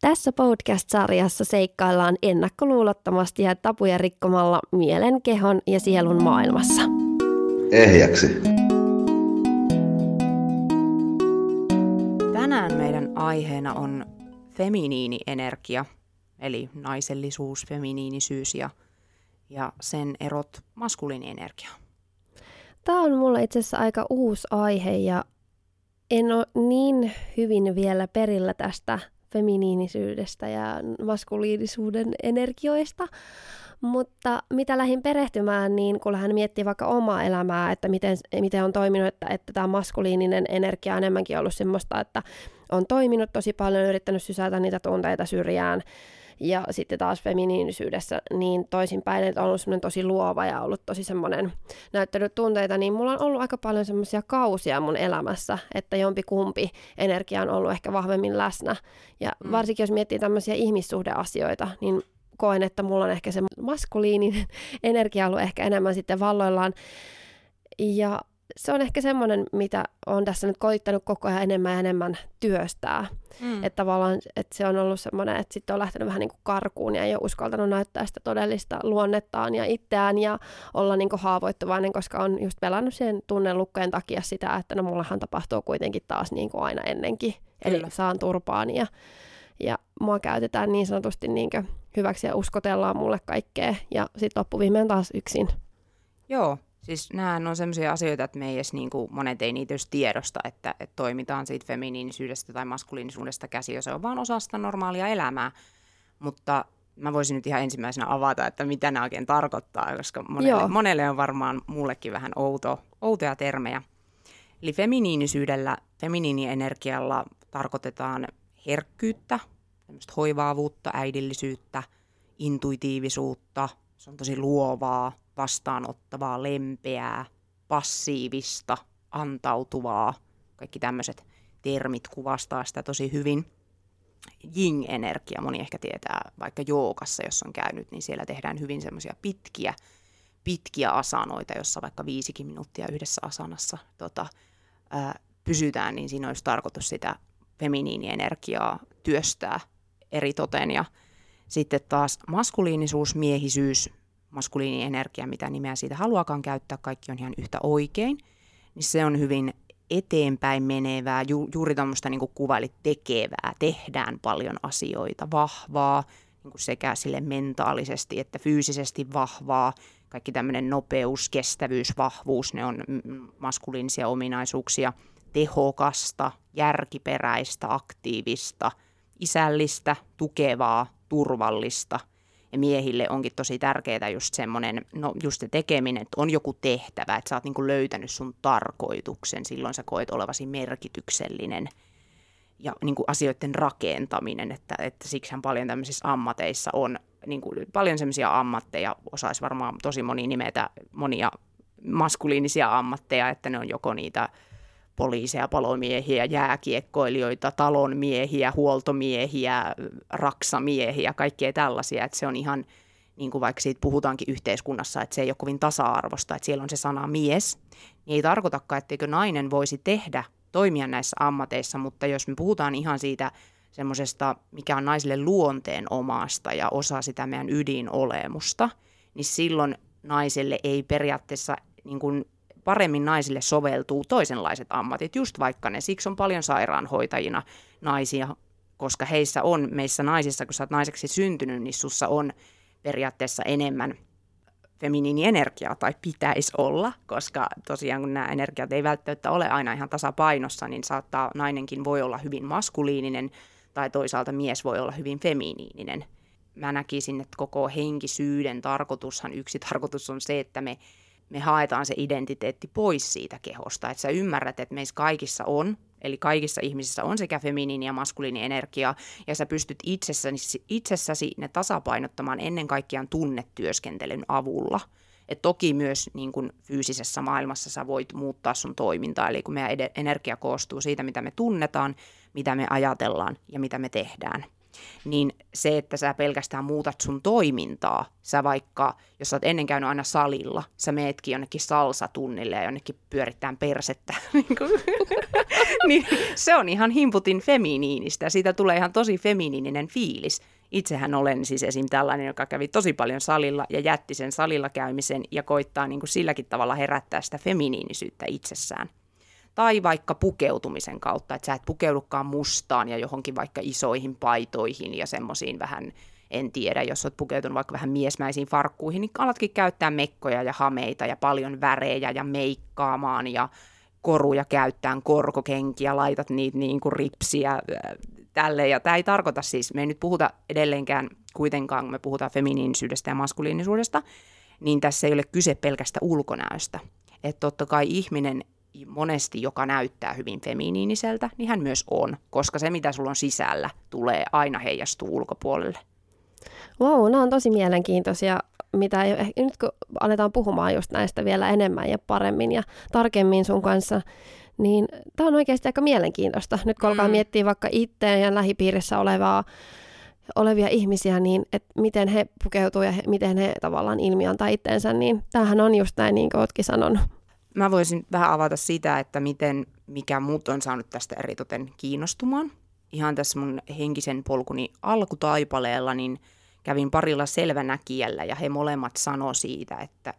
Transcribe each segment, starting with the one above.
Tässä podcast-sarjassa seikkaillaan ennakkoluulottomasti ja tapuja rikkomalla mielen, kehon ja sielun maailmassa. Ehjäksi. Tänään meidän aiheena on feminiinienergia, eli naisellisuus, feminiinisyys ja, ja sen erot maskuliinienergiaan. Tämä on mulle itse asiassa aika uusi aihe ja en ole niin hyvin vielä perillä tästä feminiinisyydestä ja maskuliinisuuden energioista. Mutta mitä lähdin perehtymään, niin kun hän miettii vaikka omaa elämää, että miten, miten on toiminut, että, että tämä maskuliininen energia on enemmänkin ollut semmoista, että on toiminut tosi paljon, yrittänyt sysätä niitä tunteita syrjään, ja sitten taas feminiinisyydessä niin toisinpäin, että on ollut semmoinen tosi luova ja ollut tosi semmoinen näyttänyt tunteita, niin mulla on ollut aika paljon semmoisia kausia mun elämässä, että jompi kumpi energia on ollut ehkä vahvemmin läsnä. Ja mm. varsinkin jos miettii tämmöisiä ihmissuhdeasioita, niin koen, että mulla on ehkä se maskuliininen energia ollut ehkä enemmän sitten valloillaan. Ja se on ehkä semmoinen, mitä on tässä nyt koittanut koko ajan enemmän ja enemmän työstää. Mm. Että tavallaan että se on ollut semmoinen, että sitten on lähtenyt vähän niin kuin karkuun ja ei ole uskaltanut näyttää sitä todellista luonnettaan ja itseään ja olla niin kuin haavoittuvainen, koska on just pelannut sen tunnelukkojen takia sitä, että no mullahan tapahtuu kuitenkin taas niin kuin aina ennenkin. Kyllä. Eli saan turpaan ja, ja mua käytetään niin sanotusti niin kuin hyväksi ja uskotellaan mulle kaikkea ja sitten loppuviimeen taas yksin. Joo, Siis nämä on sellaisia asioita, että me ei edes niin kuin, monet ei niitä tiedosta, että, että toimitaan siitä feminiinisyydestä tai maskuliinisuudesta käsi, ja se on vaan osa sitä normaalia elämää. Mutta mä voisin nyt ihan ensimmäisenä avata, että mitä nämä oikein tarkoittaa, koska monelle, monelle on varmaan mullekin vähän outo, outoja termejä. Eli feminiinisyydellä, feminiinienergialla tarkoitetaan herkkyyttä, hoivaavuutta, äidillisyyttä, intuitiivisuutta, se on tosi luovaa, vastaanottavaa, lempeää, passiivista, antautuvaa. Kaikki tämmöiset termit kuvastaa sitä tosi hyvin. Jing-energia, moni ehkä tietää vaikka jookassa, jos on käynyt, niin siellä tehdään hyvin semmoisia pitkiä, pitkiä asanoita, jossa vaikka viisikin minuuttia yhdessä asanassa tota, ää, pysytään, niin siinä olisi tarkoitus sitä feminiinienergiaa työstää eri toten. Ja sitten taas maskuliinisuus, miehisyys, maskuliinienergia, mitä nimeä siitä haluakaan käyttää, kaikki on ihan yhtä oikein, niin se on hyvin eteenpäin menevää, ju, juuri tuommoista niin kuin kuvailit tekevää, tehdään paljon asioita, vahvaa, niin kuin sekä sille mentaalisesti että fyysisesti vahvaa, kaikki tämmöinen nopeus, kestävyys, vahvuus, ne on maskuliinisia ominaisuuksia, tehokasta, järkiperäistä, aktiivista, isällistä, tukevaa, turvallista – ja miehille onkin tosi tärkeää just semmoinen, no just se tekeminen, että on joku tehtävä, että sä oot niinku löytänyt sun tarkoituksen, silloin sä koet olevasi merkityksellinen ja niin kuin asioiden rakentaminen, että, että siksihän paljon tämmöisissä ammateissa on niin kuin paljon semmoisia ammatteja, osaisi varmaan tosi moni nimetä monia maskuliinisia ammatteja, että ne on joko niitä poliiseja, palomiehiä, jääkiekkoilijoita, talonmiehiä, huoltomiehiä, raksamiehiä, kaikkea tällaisia, että se on ihan, niin kuin vaikka siitä puhutaankin yhteiskunnassa, että se ei ole kovin tasa-arvosta, että siellä on se sana mies, niin ei tarkoitakaan, etteikö nainen voisi tehdä, toimia näissä ammateissa, mutta jos me puhutaan ihan siitä semmoisesta, mikä on naisille luonteen omasta ja osa sitä meidän ydinolemusta, niin silloin naiselle ei periaatteessa niin kuin paremmin naisille soveltuu toisenlaiset ammatit, just vaikka ne. Siksi on paljon sairaanhoitajina naisia, koska heissä on, meissä naisissa, kun sä oot naiseksi syntynyt, niin sussa on periaatteessa enemmän feminiinienergiaa tai pitäisi olla, koska tosiaan kun nämä energiat ei välttämättä ole aina ihan tasapainossa, niin saattaa nainenkin voi olla hyvin maskuliininen tai toisaalta mies voi olla hyvin feminiininen. Mä näkisin, että koko henkisyyden tarkoitushan, yksi tarkoitus on se, että me me haetaan se identiteetti pois siitä kehosta. Että sä ymmärrät, että meissä kaikissa on, eli kaikissa ihmisissä on sekä feminiini ja maskuliini energia, ja sä pystyt itsessäsi, itsessäsi ne tasapainottamaan ennen kaikkea tunnetyöskentelyn avulla. Et toki myös niin kun fyysisessä maailmassa sä voit muuttaa sun toimintaa, eli kun meidän energia koostuu siitä, mitä me tunnetaan, mitä me ajatellaan ja mitä me tehdään. Niin se, että sä pelkästään muutat sun toimintaa, sä vaikka, jos sä oot ennen käynyt aina salilla, sä meetkin jonnekin salsatunnille ja jonnekin pyörittään persettä, niin, niin se on ihan himputin feminiinistä siitä tulee ihan tosi feminiininen fiilis. Itsehän olen siis esim. tällainen, joka kävi tosi paljon salilla ja jätti sen salilla käymisen ja koittaa niin kuin silläkin tavalla herättää sitä feminiinisyyttä itsessään tai vaikka pukeutumisen kautta, että sä et pukeudukaan mustaan ja johonkin vaikka isoihin paitoihin ja semmoisiin vähän, en tiedä, jos oot pukeutunut vaikka vähän miesmäisiin farkkuihin, niin alatkin käyttää mekkoja ja hameita ja paljon värejä ja meikkaamaan ja koruja käyttää, korkokenkiä, laitat niitä niin kuin ripsiä äh, tälle. Ja tämä ei tarkoita siis, me ei nyt puhuta edelleenkään kuitenkaan, kun me puhutaan feminiinisyydestä ja maskuliinisuudesta, niin tässä ei ole kyse pelkästä ulkonäöstä. Että totta kai ihminen monesti, joka näyttää hyvin feminiiniseltä, niin hän myös on, koska se, mitä sulla on sisällä, tulee aina heijastuu ulkopuolelle. Wow, nämä on tosi mielenkiintoisia, mitä nyt kun aletaan puhumaan just näistä vielä enemmän ja paremmin ja tarkemmin sun kanssa, niin tämä on oikeasti aika mielenkiintoista. Nyt kun alkaa mm. miettiä vaikka itseään ja lähipiirissä olevaa, olevia ihmisiä, niin että miten he pukeutuu ja he, miten he tavallaan ilmiantaa itteensä, niin tämähän on just näin, niin kuin oletkin sanonut mä voisin vähän avata sitä, että miten, mikä muut on saanut tästä eritoten kiinnostumaan. Ihan tässä mun henkisen polkuni alkutaipaleella, niin kävin parilla selvänäkijällä ja he molemmat sano siitä, että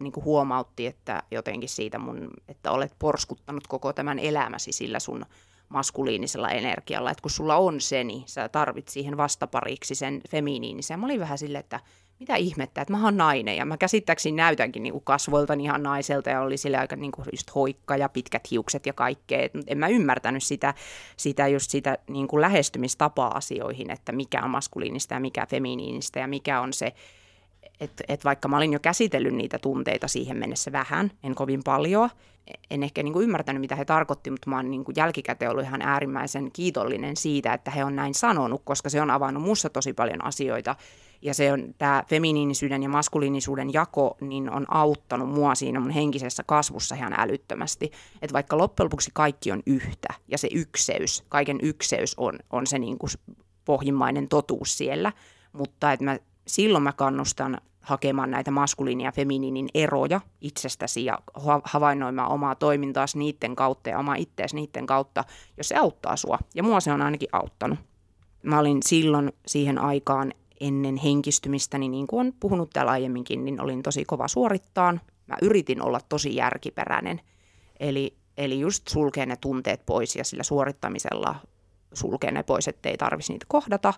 niin kuin huomautti, että jotenkin siitä mun, että olet porskuttanut koko tämän elämäsi sillä sun maskuliinisella energialla, että kun sulla on se, niin sä tarvit siihen vastapariksi sen feminiinisen. Mä olin vähän silleen, että mitä ihmettä, että mä oon nainen ja mä käsittääkseni näytänkin niin kuin kasvoiltani ihan naiselta ja oli sille aika niin kuin just hoikka ja pitkät hiukset ja kaikkea. Et en mä ymmärtänyt sitä, sitä just sitä niin kuin lähestymistapaa asioihin, että mikä on maskuliinista ja mikä feminiinistä ja mikä on se, että et vaikka mä olin jo käsitellyt niitä tunteita siihen mennessä vähän, en kovin paljon, en ehkä niin kuin ymmärtänyt, mitä he tarkoitti, mutta mä oon niin kuin jälkikäteen ollut ihan äärimmäisen kiitollinen siitä, että he on näin sanonut, koska se on avannut mussa tosi paljon asioita, ja se on tämä feminiinisyyden ja maskuliinisuuden jako, niin on auttanut mua siinä mun henkisessä kasvussa ihan älyttömästi. Että vaikka loppujen lopuksi kaikki on yhtä ja se ykseys, kaiken ykseys on, on se niin kuin pohjimmainen totuus siellä, mutta että mä, silloin mä kannustan hakemaan näitä maskuliini- ja feminiinin eroja itsestäsi ja havainnoimaan omaa toimintaa niiden kautta ja omaa itteesi niiden kautta, jos se auttaa sua. Ja mua se on ainakin auttanut. Mä olin silloin siihen aikaan ennen henkistymistäni, niin kuin on puhunut täällä aiemminkin, niin olin tosi kova suorittaan. Mä yritin olla tosi järkiperäinen, eli, eli just sulkea ne tunteet pois ja sillä suorittamisella sulkea ne pois, ettei tarvitsisi niitä kohdata.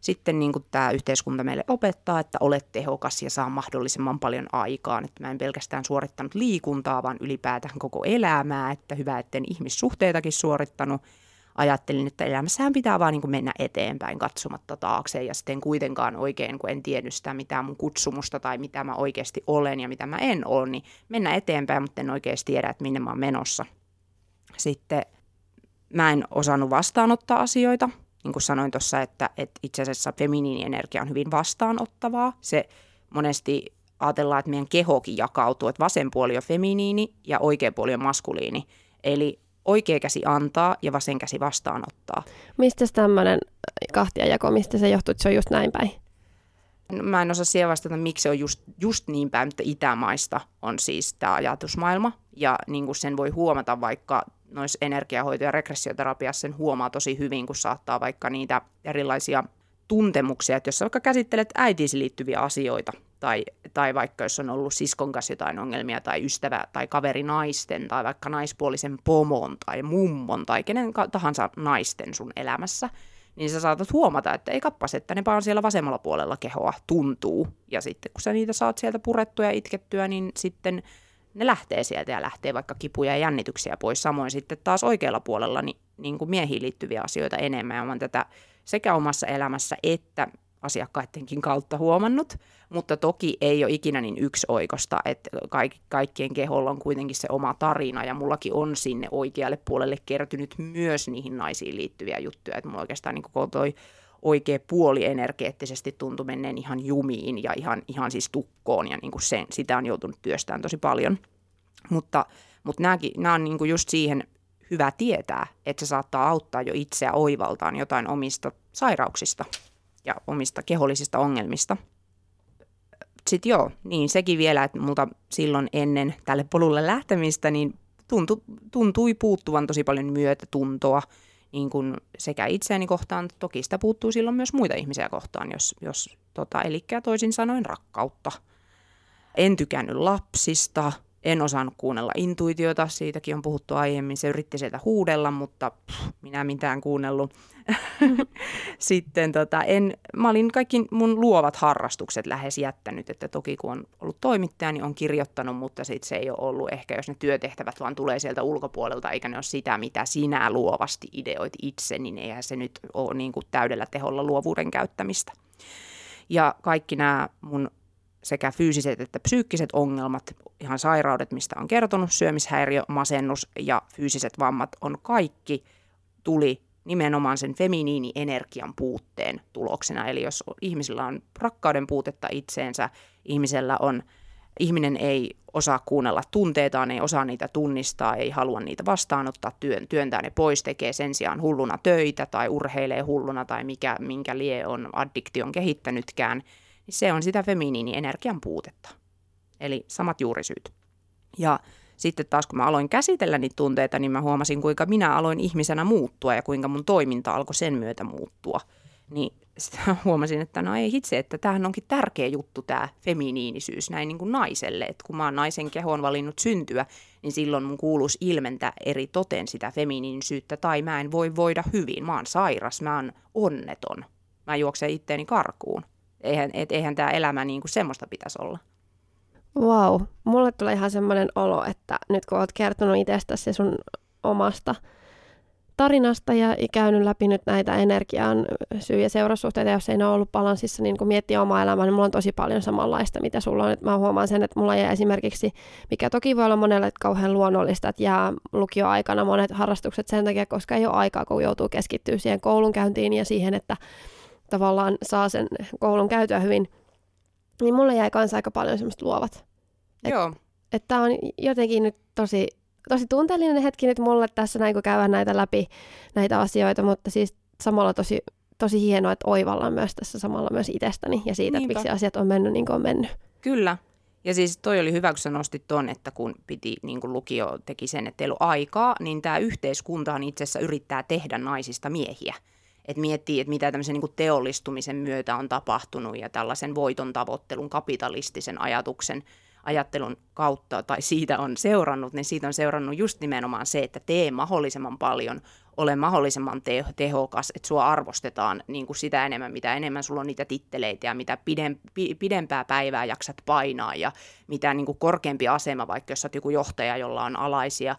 Sitten niin kuin tämä yhteiskunta meille opettaa, että olet tehokas ja saa mahdollisimman paljon aikaan. Että mä en pelkästään suorittanut liikuntaa, vaan ylipäätään koko elämää, että hyvä, etten ihmissuhteitakin suorittanut – ajattelin, että elämässähän pitää vaan niin kuin mennä eteenpäin katsomatta taakse ja sitten kuitenkaan oikein, kun en tiennyt sitä mitään mun kutsumusta tai mitä mä oikeasti olen ja mitä mä en ole, niin mennä eteenpäin, mutta en oikeasti tiedä, että minne mä oon menossa. Sitten mä en osannut vastaanottaa asioita, niin kuin sanoin tuossa, että, että itse asiassa feminiinienergia on hyvin vastaanottavaa. Se monesti ajatellaan, että meidän kehokin jakautuu, että vasen puoli on feminiini ja oikea puoli on maskuliini. Eli oikea käsi antaa ja vasen käsi vastaanottaa. Mistä tämmöinen kahtiajako, mistä se johtuu, että se on just näin päin? No, mä en osaa siihen vastata, miksi se on just, just niin päin, mutta itämaista on siis tämä ajatusmaailma. Ja niin kuin sen voi huomata vaikka noissa energiahoito- ja regressioterapiassa sen huomaa tosi hyvin, kun saattaa vaikka niitä erilaisia tuntemuksia, että jos sä vaikka käsittelet äitiisi liittyviä asioita, tai, tai vaikka jos on ollut siskon kanssa jotain ongelmia, tai ystävä tai kaveri naisten, tai vaikka naispuolisen pomon tai mummon, tai kenen tahansa naisten sun elämässä, niin sä saatat huomata, että ei kappas, että ne vaan siellä vasemmalla puolella kehoa tuntuu. Ja sitten kun sä niitä saat sieltä purettua ja itkettyä, niin sitten ne lähtee sieltä ja lähtee vaikka kipuja ja jännityksiä pois. Samoin sitten taas oikealla puolella niin, niin kuin miehiin liittyviä asioita enemmän. Ja mä tätä sekä omassa elämässä että asiakkaidenkin kautta huomannut, mutta toki ei ole ikinä niin yksi oikosta, että kaik- kaikkien keholla on kuitenkin se oma tarina ja mullakin on sinne oikealle puolelle kertynyt myös niihin naisiin liittyviä juttuja, että mulla oikeastaan niin koko toi oikea puoli energeettisesti tuntui menneen ihan jumiin ja ihan, ihan siis tukkoon ja niin kuin sen, sitä on joutunut työstämään tosi paljon. Mutta, mutta nämäkin, nämä on niin kuin just siihen hyvä tietää, että se saattaa auttaa jo itseä oivaltaan jotain omista sairauksista ja omista kehollisista ongelmista. Sitten joo, niin sekin vielä, että multa silloin ennen tälle polulle lähtemistä, niin tuntui, tuntui puuttuvan tosi paljon myötätuntoa niin kuin sekä itseäni kohtaan, toki sitä puuttuu silloin myös muita ihmisiä kohtaan, jos, jos tota, eli toisin sanoen rakkautta. En tykännyt lapsista, en osannut kuunnella intuitiota, siitäkin on puhuttu aiemmin. Se yritti sieltä huudella, mutta pff, minä mitään kuunnellut. Sitten tota, en, mä olin kaikki mun luovat harrastukset lähes jättänyt, että toki kun on ollut toimittaja, niin on kirjoittanut, mutta sit se ei ole ollut ehkä, jos ne työtehtävät vaan tulee sieltä ulkopuolelta, eikä ne ole sitä, mitä sinä luovasti ideoit itse, niin eihän se nyt ole niin kuin täydellä teholla luovuuden käyttämistä. Ja kaikki nämä mun sekä fyysiset että psyykkiset ongelmat, ihan sairaudet, mistä on kertonut, syömishäiriö, masennus ja fyysiset vammat on kaikki tuli nimenomaan sen feminiini-energian puutteen tuloksena. Eli jos ihmisellä on rakkauden puutetta itseensä, ihmisellä on, ihminen ei osaa kuunnella tunteitaan, ei osaa niitä tunnistaa, ei halua niitä vastaanottaa, työn, työntää ne pois, tekee sen sijaan hulluna töitä tai urheilee hulluna tai mikä, minkä lie on addiktion kehittänytkään, se on sitä feminiini-energian puutetta. Eli samat juurisyyt. Ja sitten taas kun mä aloin käsitellä niitä tunteita, niin mä huomasin, kuinka minä aloin ihmisenä muuttua ja kuinka mun toiminta alkoi sen myötä muuttua. Niin sitten huomasin, että no ei hitse, että tämähän onkin tärkeä juttu tämä feminiinisyys näin niin kuin naiselle. Että kun mä oon naisen kehoon valinnut syntyä, niin silloin mun kuuluisi ilmentää eri toteen sitä feminiinisyyttä tai mä en voi voida hyvin. Mä oon sairas, mä oon onneton. Mä juoksen itteeni karkuun. Eihän, et, eihän tämä elämä niin kuin semmoista pitäisi olla. Wow, mulle tulee ihan semmoinen olo, että nyt kun oot kertonut itsestäsi sun omasta tarinasta ja käynyt läpi nyt näitä energian syy- ja seurasuhteita, jos ei ne ole ollut balanssissa, niin kun miettii omaa elämää, niin mulla on tosi paljon samanlaista, mitä sulla on. Et mä huomaan sen, että mulla ei esimerkiksi, mikä toki voi olla monelle kauhean luonnollista, että jää lukioaikana monet harrastukset sen takia, koska ei ole aikaa, kun joutuu keskittyä siihen koulunkäyntiin ja siihen, että tavallaan saa sen koulun käytyä hyvin – niin mulle jäi kanssa aika paljon semmoista luovat. Et, Joo. Että on jotenkin nyt tosi, tosi tunteellinen hetki nyt mulle tässä näin, kun käydään näitä läpi näitä asioita, mutta siis samalla tosi, tosi hienoa, että oivallaan myös tässä samalla myös itsestäni ja siitä, että miksi asiat on mennyt niin kuin on mennyt. Kyllä. Ja siis toi oli hyvä, kun sä nostit ton, että kun piti, niin kuin lukio teki sen, että ei ollut aikaa, niin tämä yhteiskuntahan itse asiassa yrittää tehdä naisista miehiä että miettii, että mitä tämmöisen niin teollistumisen myötä on tapahtunut ja tällaisen voiton tavoittelun, kapitalistisen ajatuksen, ajattelun kautta tai siitä on seurannut, niin siitä on seurannut just nimenomaan se, että tee mahdollisimman paljon, ole mahdollisimman te- tehokas, että sua arvostetaan niin kuin sitä enemmän, mitä enemmän sulla on niitä titteleitä ja mitä pidem- pidempää päivää jaksat painaa ja mitä niin kuin korkeampi asema, vaikka jos olet joku johtaja, jolla on alaisia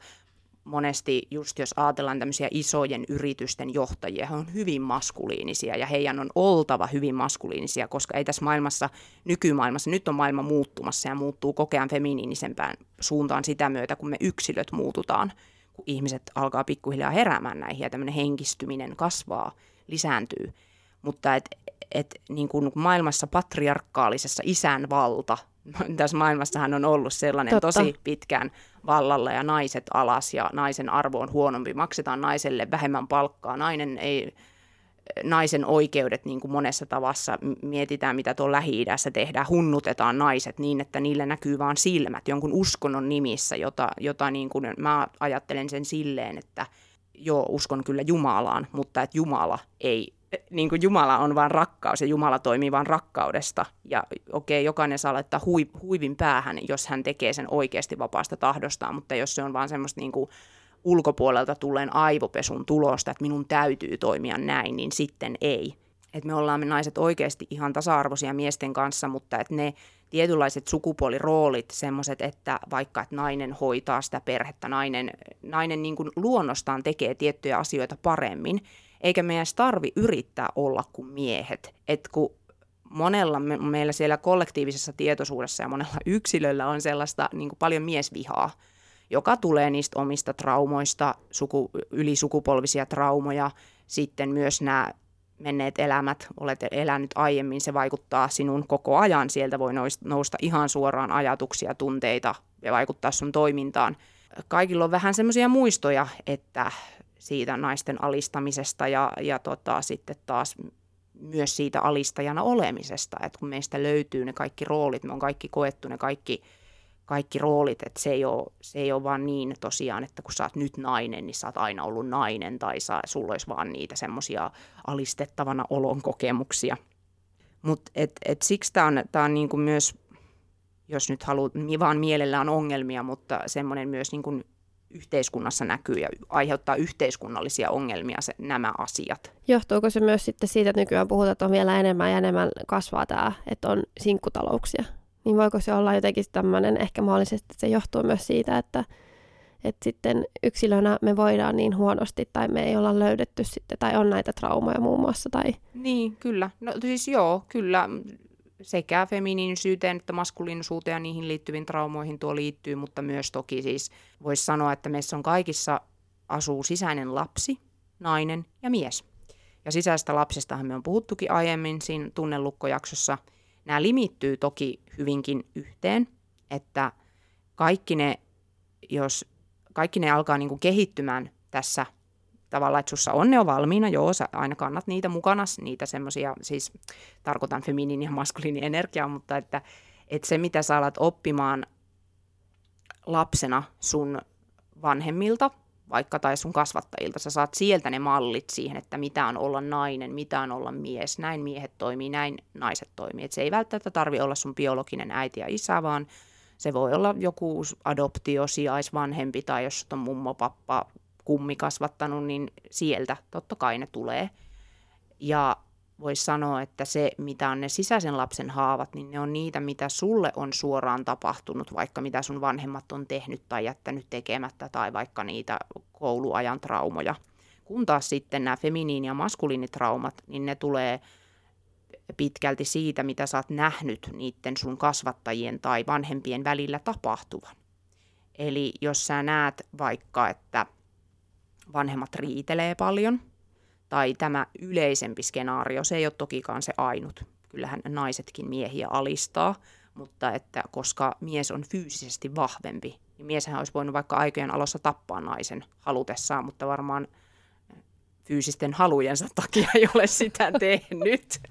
monesti just jos ajatellaan tämmöisiä isojen yritysten johtajia, he on hyvin maskuliinisia ja heidän on oltava hyvin maskuliinisia, koska ei tässä maailmassa, nykymaailmassa, nyt on maailma muuttumassa ja muuttuu kokean feminiinisempään suuntaan sitä myötä, kun me yksilöt muututaan, kun ihmiset alkaa pikkuhiljaa heräämään näihin ja tämmöinen henkistyminen kasvaa, lisääntyy. Mutta et, et, niin kuin maailmassa patriarkaalisessa isänvalta, tässä maailmassahan on ollut sellainen Totta. tosi pitkään vallalla ja naiset alas ja naisen arvo on huonompi. Maksetaan naiselle vähemmän palkkaa. Nainen ei, naisen oikeudet niin kuin monessa tavassa mietitään, mitä tuolla Lähi-idässä tehdään, hunnutetaan naiset niin, että niille näkyy vain silmät jonkun uskonnon nimissä, jota, jota niin kuin, mä ajattelen sen silleen, että joo, uskon kyllä Jumalaan, mutta että Jumala ei niin kuin Jumala on vain rakkaus ja Jumala toimii vain rakkaudesta. Ja okei, okay, jokainen saa laittaa hui, huivin päähän, jos hän tekee sen oikeasti vapaasta tahdostaan, mutta jos se on vaan semmoista niin kuin ulkopuolelta tulleen aivopesun tulosta, että minun täytyy toimia näin, niin sitten ei. Että me ollaan me naiset oikeasti ihan tasa-arvoisia miesten kanssa, mutta että ne tietynlaiset sukupuoliroolit, semmoiset, että vaikka että nainen hoitaa sitä perhettä, nainen, nainen niin kuin luonnostaan tekee tiettyjä asioita paremmin, eikä meidän tarvi yrittää olla kuin miehet. Et kun monella me, meillä siellä kollektiivisessa tietoisuudessa ja monella yksilöllä on sellaista niin kuin paljon miesvihaa, joka tulee niistä omista traumoista, suku, ylisukupolvisia traumoja, sitten myös nämä menneet elämät, olet elänyt aiemmin, se vaikuttaa sinun koko ajan. Sieltä voi nousta ihan suoraan ajatuksia, tunteita ja vaikuttaa sun toimintaan. kaikilla on vähän semmoisia muistoja, että siitä naisten alistamisesta ja, ja tota, sitten taas myös siitä alistajana olemisesta, että kun meistä löytyy ne kaikki roolit, me on kaikki koettu ne kaikki, kaikki roolit, että se ei, ole, se ei ole vaan niin tosiaan, että kun sä oot nyt nainen, niin sä oot aina ollut nainen tai sä, sulla olisi vaan niitä semmoisia alistettavana olon kokemuksia. Mutta et, et siksi tämä on, tää on niinku myös, jos nyt haluat, vaan mielellään ongelmia, mutta semmoinen myös niinku yhteiskunnassa näkyy ja aiheuttaa yhteiskunnallisia ongelmia se, nämä asiat. Johtuuko se myös sitten siitä, että nykyään puhutaan, että on vielä enemmän ja enemmän kasvaa tämä, että on sinkkutalouksia? Niin voiko se olla jotenkin tämmöinen, ehkä mahdollisesti että se johtuu myös siitä, että, että sitten yksilönä me voidaan niin huonosti tai me ei olla löydetty sitten, tai on näitä traumoja muun muassa. Tai... Niin, kyllä. No siis joo, kyllä sekä feminiinisyyteen että maskuliinisuuteen ja niihin liittyviin traumoihin tuo liittyy, mutta myös toki siis voisi sanoa, että meissä on kaikissa asuu sisäinen lapsi, nainen ja mies. Ja sisäistä lapsestahan me on puhuttukin aiemmin siinä tunnelukkojaksossa. Nämä limittyy toki hyvinkin yhteen, että kaikki ne, jos kaikki ne alkaa niin kuin kehittymään tässä tavallaan, että sussa on ne on valmiina, joo, sä aina kannat niitä mukana, niitä semmoisia, siis tarkoitan feminiini ja maskuliini energiaa, mutta että, että se mitä sä alat oppimaan lapsena sun vanhemmilta, vaikka tai sun kasvattajilta, sä saat sieltä ne mallit siihen, että mitä on olla nainen, mitä on olla mies, näin miehet toimii, näin naiset toimii. Et se ei välttämättä tarvi olla sun biologinen äiti ja isä, vaan se voi olla joku adoptio, sijaisvanhempi tai jos on mummo, pappa, kummi kasvattanut, niin sieltä totta kai ne tulee. Ja voisi sanoa, että se, mitä on ne sisäisen lapsen haavat, niin ne on niitä, mitä sulle on suoraan tapahtunut, vaikka mitä sun vanhemmat on tehnyt tai jättänyt tekemättä, tai vaikka niitä kouluajan traumoja. Kun taas sitten nämä feminiini- ja maskuliinitraumat, niin ne tulee pitkälti siitä, mitä sä oot nähnyt niiden sun kasvattajien tai vanhempien välillä tapahtuvan. Eli jos sä näet vaikka, että vanhemmat riitelee paljon, tai tämä yleisempi skenaario, se ei ole tokikaan se ainut. Kyllähän naisetkin miehiä alistaa, mutta että koska mies on fyysisesti vahvempi, niin mieshän olisi voinut vaikka aikojen alussa tappaa naisen halutessaan, mutta varmaan fyysisten halujensa takia ei ole sitä tehnyt.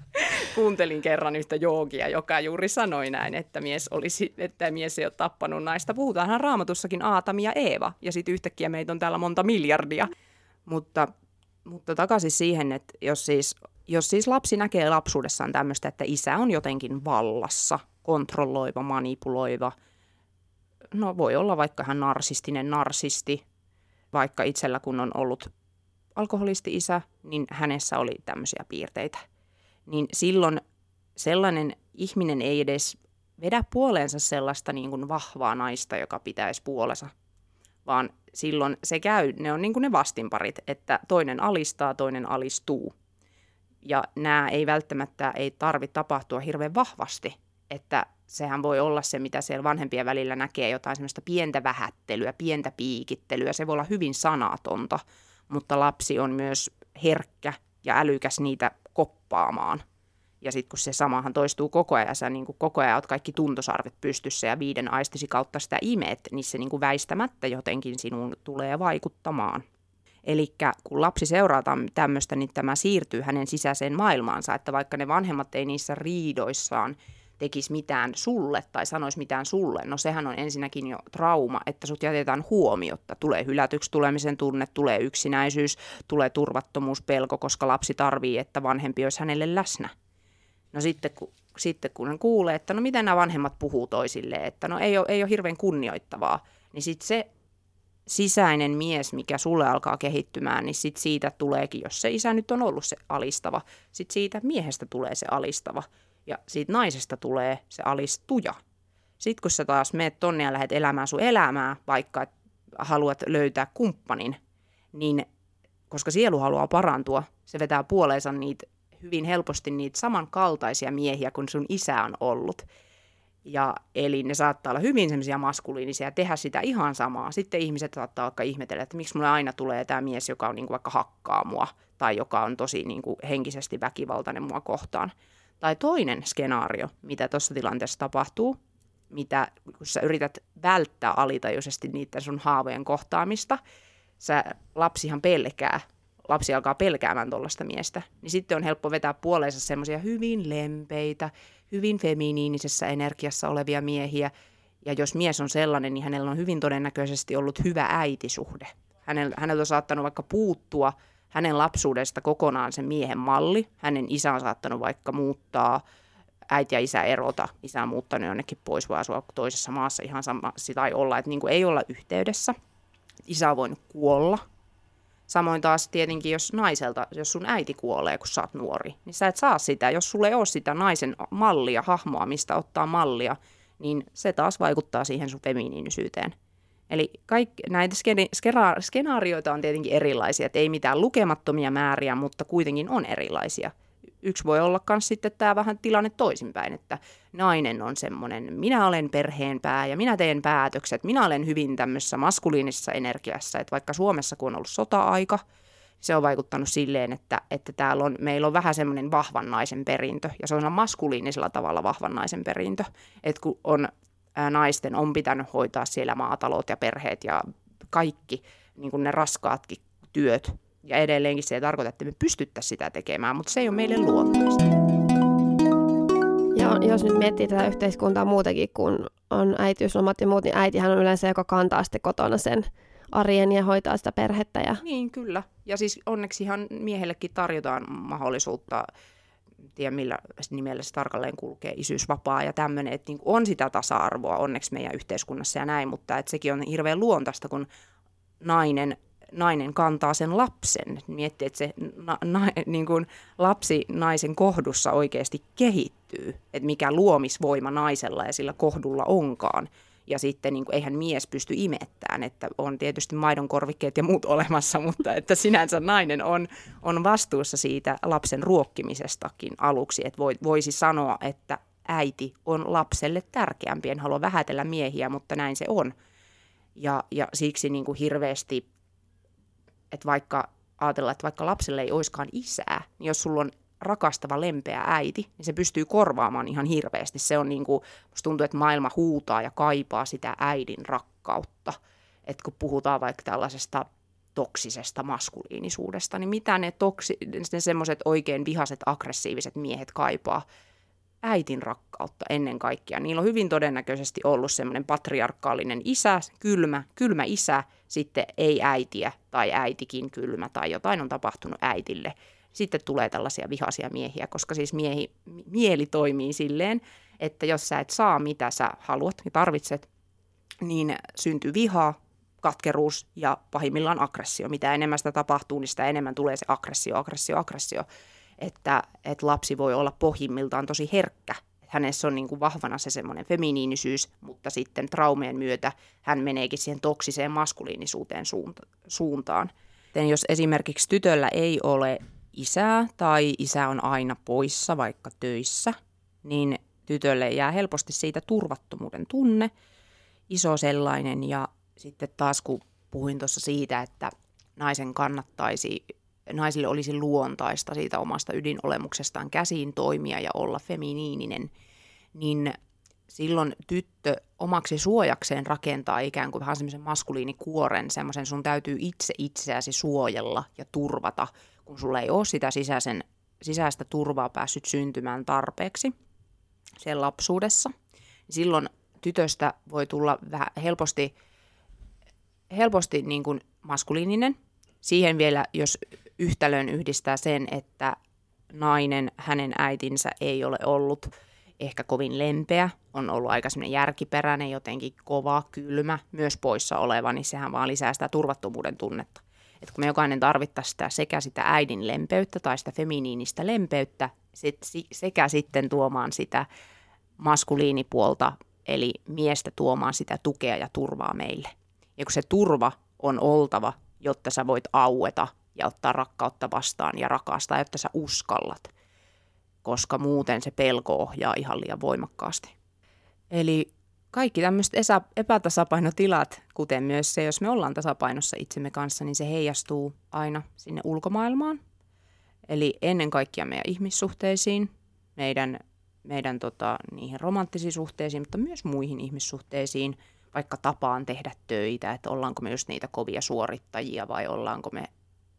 Kuuntelin kerran yhtä joogia, joka juuri sanoi näin, että mies, olisi, että mies ei ole tappanut naista. Puhutaanhan raamatussakin Aatami ja Eeva, ja sitten yhtäkkiä meitä on täällä monta miljardia. Mutta, mutta takaisin siihen, että jos siis, jos siis lapsi näkee lapsuudessaan tämmöistä, että isä on jotenkin vallassa, kontrolloiva, manipuloiva, no voi olla vaikka hän narsistinen narsisti, vaikka itsellä kun on ollut alkoholisti-isä, niin hänessä oli tämmöisiä piirteitä. Niin silloin sellainen ihminen ei edes vedä puoleensa sellaista niin kuin vahvaa naista, joka pitäisi puolensa, vaan silloin se käy, ne on niin kuin ne vastinparit, että toinen alistaa, toinen alistuu. Ja nämä ei välttämättä ei tarvitse tapahtua hirveän vahvasti, että sehän voi olla se, mitä siellä vanhempien välillä näkee, jotain semmoista pientä vähättelyä, pientä piikittelyä, se voi olla hyvin sanatonta, mutta lapsi on myös herkkä ja älykäs niitä koppaamaan. Ja sitten kun se samahan toistuu koko ajan, sä niin koko ajan oot kaikki tuntosarvet pystyssä ja viiden aistisi kautta sitä imet, niin se niin väistämättä jotenkin sinun tulee vaikuttamaan. Eli kun lapsi seuraa tämmöistä, niin tämä siirtyy hänen sisäiseen maailmaansa, että vaikka ne vanhemmat ei niissä riidoissaan tekisi mitään sulle tai sanoisi mitään sulle, no sehän on ensinnäkin jo trauma, että sut jätetään huomiotta. Tulee hylätyksi tulemisen tunne, tulee yksinäisyys, tulee turvattomuus, pelko, koska lapsi tarvii, että vanhempi olisi hänelle läsnä. No sitten kun, sitten kun hän kuulee, että no miten nämä vanhemmat puhuu toisilleen, että no ei ole, ei ole hirveän kunnioittavaa, niin sitten se sisäinen mies, mikä sulle alkaa kehittymään, niin sit siitä tuleekin, jos se isä nyt on ollut se alistava, sitten siitä miehestä tulee se alistava ja siitä naisesta tulee se alistuja. Sitten kun sä taas meet tonne ja lähdet elämään sun elämää, vaikka haluat löytää kumppanin, niin koska sielu haluaa parantua, se vetää puoleensa niitä hyvin helposti niitä samankaltaisia miehiä kuin sun isä on ollut. Ja eli ne saattaa olla hyvin semmoisia maskuliinisia ja tehdä sitä ihan samaa. Sitten ihmiset saattaa vaikka ihmetellä, että miksi mulle aina tulee tämä mies, joka on niin kuin vaikka hakkaa mua tai joka on tosi niin kuin henkisesti väkivaltainen mua kohtaan. Tai toinen skenaario, mitä tuossa tilanteessa tapahtuu, mitä, kun sä yrität välttää alitajuisesti niiden sun haavojen kohtaamista, sä, lapsihan pelkää, lapsi alkaa pelkäämään tuollaista miestä, niin sitten on helppo vetää puoleensa semmoisia hyvin lempeitä, hyvin feminiinisessä energiassa olevia miehiä, ja jos mies on sellainen, niin hänellä on hyvin todennäköisesti ollut hyvä äitisuhde. Hänellä, hänellä on saattanut vaikka puuttua hänen lapsuudesta kokonaan sen miehen malli. Hänen isä on saattanut vaikka muuttaa, äiti ja isä erota, isä on muuttanut jonnekin pois, voi asua toisessa maassa ihan sama, tai olla, että niin kuin ei olla yhteydessä. Isä on voinut kuolla. Samoin taas tietenkin, jos naiselta, jos sun äiti kuolee, kun sä oot nuori, niin sä et saa sitä, jos sulle ei ole sitä naisen mallia, hahmoa, mistä ottaa mallia, niin se taas vaikuttaa siihen sun feminiinisyyteen. Eli kaikki, näitä skena- skenaarioita on tietenkin erilaisia, että ei mitään lukemattomia määriä, mutta kuitenkin on erilaisia. Yksi voi olla myös sitten tämä vähän tilanne toisinpäin, että nainen on semmoinen, minä olen perheenpää ja minä teen päätökset, minä olen hyvin tämmöisessä maskuliinisessa energiassa, että vaikka Suomessa kun on ollut sota-aika, se on vaikuttanut silleen, että, että täällä on, meillä on vähän semmoinen vahvan naisen perintö, ja se on maskuliinisella tavalla vahvan naisen perintö, että kun on naisten on pitänyt hoitaa siellä maatalot ja perheet ja kaikki niin kuin ne raskaatkin työt, ja edelleenkin se ei tarkoita, että me pystyttäisiin sitä tekemään, mutta se ei ole meille luontoista. Ja jos nyt miettii tätä yhteiskuntaa muutenkin, kun on äitiyslomat ja muut, niin äitihän on yleensä, joka kantaa sitten kotona sen arjen ja hoitaa sitä perhettä. Ja... Niin, kyllä. Ja siis onneksi ihan miehellekin tarjotaan mahdollisuutta, tiedä millä nimellä se tarkalleen kulkee, isyysvapaa ja tämmöinen, että niin on sitä tasa-arvoa onneksi meidän yhteiskunnassa ja näin, mutta että sekin on hirveän luontaista, kun nainen nainen kantaa sen lapsen. Miettii, että se na, na, niin kuin lapsi naisen kohdussa oikeasti kehittyy, että mikä luomisvoima naisella ja sillä kohdulla onkaan ja sitten niin kuin, eihän mies pysty imettämään, että on tietysti maidon korvikkeet ja muut olemassa, mutta että sinänsä nainen on, on vastuussa siitä lapsen ruokkimisestakin aluksi, että voi, voisi sanoa, että äiti on lapselle tärkeämpi, en halua vähätellä miehiä, mutta näin se on. Ja, ja siksi niin kuin hirveästi, että vaikka ajatellaan, että vaikka lapselle ei olisikaan isää, niin jos sulla on rakastava, lempeä äiti, niin se pystyy korvaamaan ihan hirveästi. Se on niin kuin, musta tuntuu, että maailma huutaa ja kaipaa sitä äidin rakkautta. Että kun puhutaan vaikka tällaisesta toksisesta maskuliinisuudesta, niin mitä ne, toksi, ne semmoiset oikein vihaset, aggressiiviset miehet kaipaa? Äitin rakkautta ennen kaikkea. Niillä on hyvin todennäköisesti ollut semmoinen patriarkaalinen isä, kylmä, kylmä isä, sitten ei äitiä tai äitikin kylmä tai jotain on tapahtunut äitille – sitten tulee tällaisia vihaisia miehiä, koska siis miehi, mieli toimii silleen, että jos sä et saa mitä sä haluat ja tarvitset, niin syntyy viha, katkeruus ja pahimmillaan aggressio. Mitä enemmän sitä tapahtuu, niin sitä enemmän tulee se aggressio, aggressio, aggressio. Että, että lapsi voi olla pohjimmiltaan tosi herkkä. Hänessä on niin kuin vahvana se semmoinen feminiinisyys, mutta sitten traumeen myötä hän meneekin siihen toksiseen maskuliinisuuteen suuntaan. Jos esimerkiksi tytöllä ei ole isää tai isä on aina poissa vaikka töissä, niin tytölle jää helposti siitä turvattomuuden tunne, iso sellainen. Ja sitten taas kun puhuin tuossa siitä, että naisen kannattaisi, naisille olisi luontaista siitä omasta ydinolemuksestaan käsiin toimia ja olla feminiininen, niin silloin tyttö omaksi suojakseen rakentaa ikään kuin vähän semmoisen maskuliinikuoren, semmoisen sun täytyy itse itseäsi suojella ja turvata – kun sulla ei ole sitä sisäisen, sisäistä turvaa päässyt syntymään tarpeeksi sen lapsuudessa, niin silloin tytöstä voi tulla vähän helposti, helposti niin kuin maskuliininen. Siihen vielä, jos yhtälön yhdistää sen, että nainen, hänen äitinsä ei ole ollut ehkä kovin lempeä, on ollut aika järkiperäinen, jotenkin kova, kylmä, myös poissa oleva, niin sehän vaan lisää sitä turvattomuuden tunnetta että kun me jokainen tarvittaisiin sitä sekä sitä äidin lempeyttä tai sitä feminiinistä lempeyttä sekä sitten tuomaan sitä maskuliinipuolta, eli miestä tuomaan sitä tukea ja turvaa meille. Ja kun se turva on oltava, jotta sä voit aueta ja ottaa rakkautta vastaan ja rakastaa, jotta sä uskallat, koska muuten se pelko ohjaa ihan liian voimakkaasti. Eli kaikki tämmöiset epätasapainotilat, kuten myös se, jos me ollaan tasapainossa itsemme kanssa, niin se heijastuu aina sinne ulkomaailmaan. Eli ennen kaikkea meidän ihmissuhteisiin, meidän meidän tota, niihin romanttisiin suhteisiin, mutta myös muihin ihmissuhteisiin, vaikka tapaan tehdä töitä, että ollaanko me just niitä kovia suorittajia vai ollaanko me,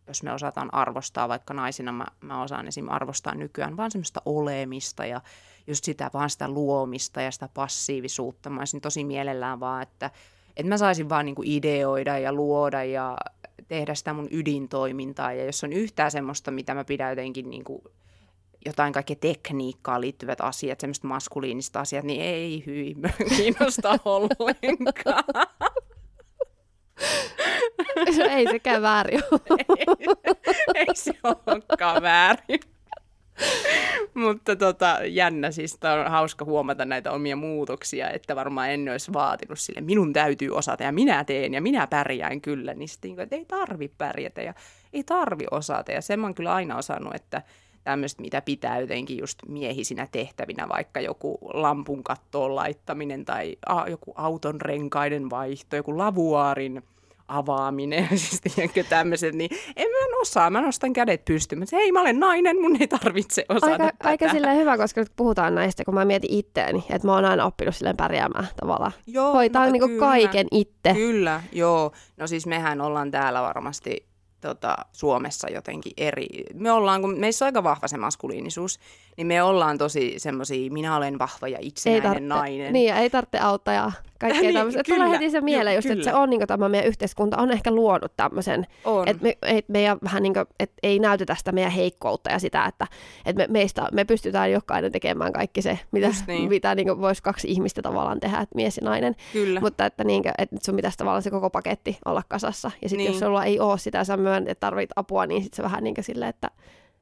jos me osataan arvostaa, vaikka naisina mä, mä osaan esim. arvostaa nykyään vaan semmoista olemista ja just sitä vaan sitä luomista ja sitä passiivisuutta. Mä olisin tosi mielellään vaan, että, että mä saisin vaan niinku ideoida ja luoda ja tehdä sitä mun ydintoimintaa. Ja jos on yhtään semmoista, mitä mä pidän jotenkin niinku jotain kaikkea tekniikkaan liittyvät asiat, semmoista maskuliinista asiat, niin ei hyi, kiinnosta ollenkaan. ei sekään väärin ei, ei se olekaan väärin. Mutta tota, jännä, siis on hauska huomata näitä omia muutoksia, että varmaan en olisi vaatinut sille, minun täytyy osata ja minä teen ja minä pärjään kyllä, niin sitten että ei tarvi pärjätä ja ei tarvi osata. Ja sen mä oon kyllä aina osannut, että tämmöistä, mitä pitää jotenkin just miehisinä tehtävinä, vaikka joku lampun kattoon laittaminen tai a, joku auton renkaiden vaihto, joku lavuaarin avaaminen, siis tiedätkö tämmöiset, niin en mä osaa, mä nostan kädet pystyyn, että hei mä olen nainen, mun ei tarvitse osata aika, tätä. aika silleen hyvä, koska nyt puhutaan näistä, kun mä mietin itteeni, että mä oon aina oppinut silleen pärjäämään tavallaan. Joo, Hoitaa no, niinku kyllä, kaiken itse. Kyllä, joo. No siis mehän ollaan täällä varmasti tota, Suomessa jotenkin eri. Me ollaan, kun meissä on aika vahva se maskuliinisuus, niin me ollaan tosi semmoisia, minä olen vahva ja itsenäinen ei tarvitse, nainen. Niin, ja ei tarvitse auttaa ja kaikkea Niin, tämmöistä. Tulee heti se mieleen ju- just, että se on niin tämä meidän yhteiskunta on ehkä luonut tämmöisen, että me, et meidän vähän niin kuin, et ei näytetä sitä meidän heikkoutta ja sitä, että et me, meistä, me pystytään jokainen tekemään kaikki se, mitä, Just niin. mitä niin voisi kaksi ihmistä tavallaan tehdä, että mies ja nainen. Kyllä. Mutta että, niin kuin, että sun pitäisi tavallaan se koko paketti olla kasassa. Ja sitten Niin. jos sulla ei ole sitä, sä myönnät, että tarvit apua, niin sitten se vähän niin kuin silleen, että,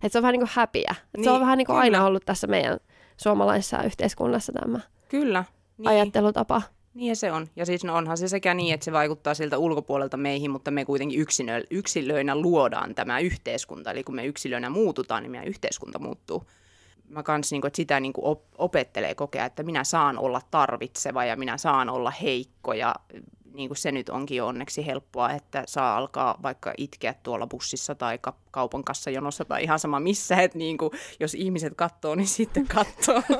että se on vähän niin kuin häpiä. Niin, se on Niin, vähän niin kuin kyllä. aina ollut tässä meidän suomalaisessa yhteiskunnassa tämä Kyllä. Niin. ajattelutapa. Niin se on. Ja siis no onhan se sekä niin, että se vaikuttaa siltä ulkopuolelta meihin, mutta me kuitenkin yksilö, yksilöinä luodaan tämä yhteiskunta. Eli kun me yksilöinä muututaan, niin meidän yhteiskunta muuttuu. Mä kans niin kuin, että sitä niin kuin op- opettelee kokea, että minä saan olla tarvitseva ja minä saan olla heikko ja niin kuin se nyt onkin jo onneksi helppoa, että saa alkaa vaikka itkeä tuolla bussissa tai ka- kaupan kassajonossa tai ihan sama missä, että niin kuin, jos ihmiset katsoo, niin sitten katsoo.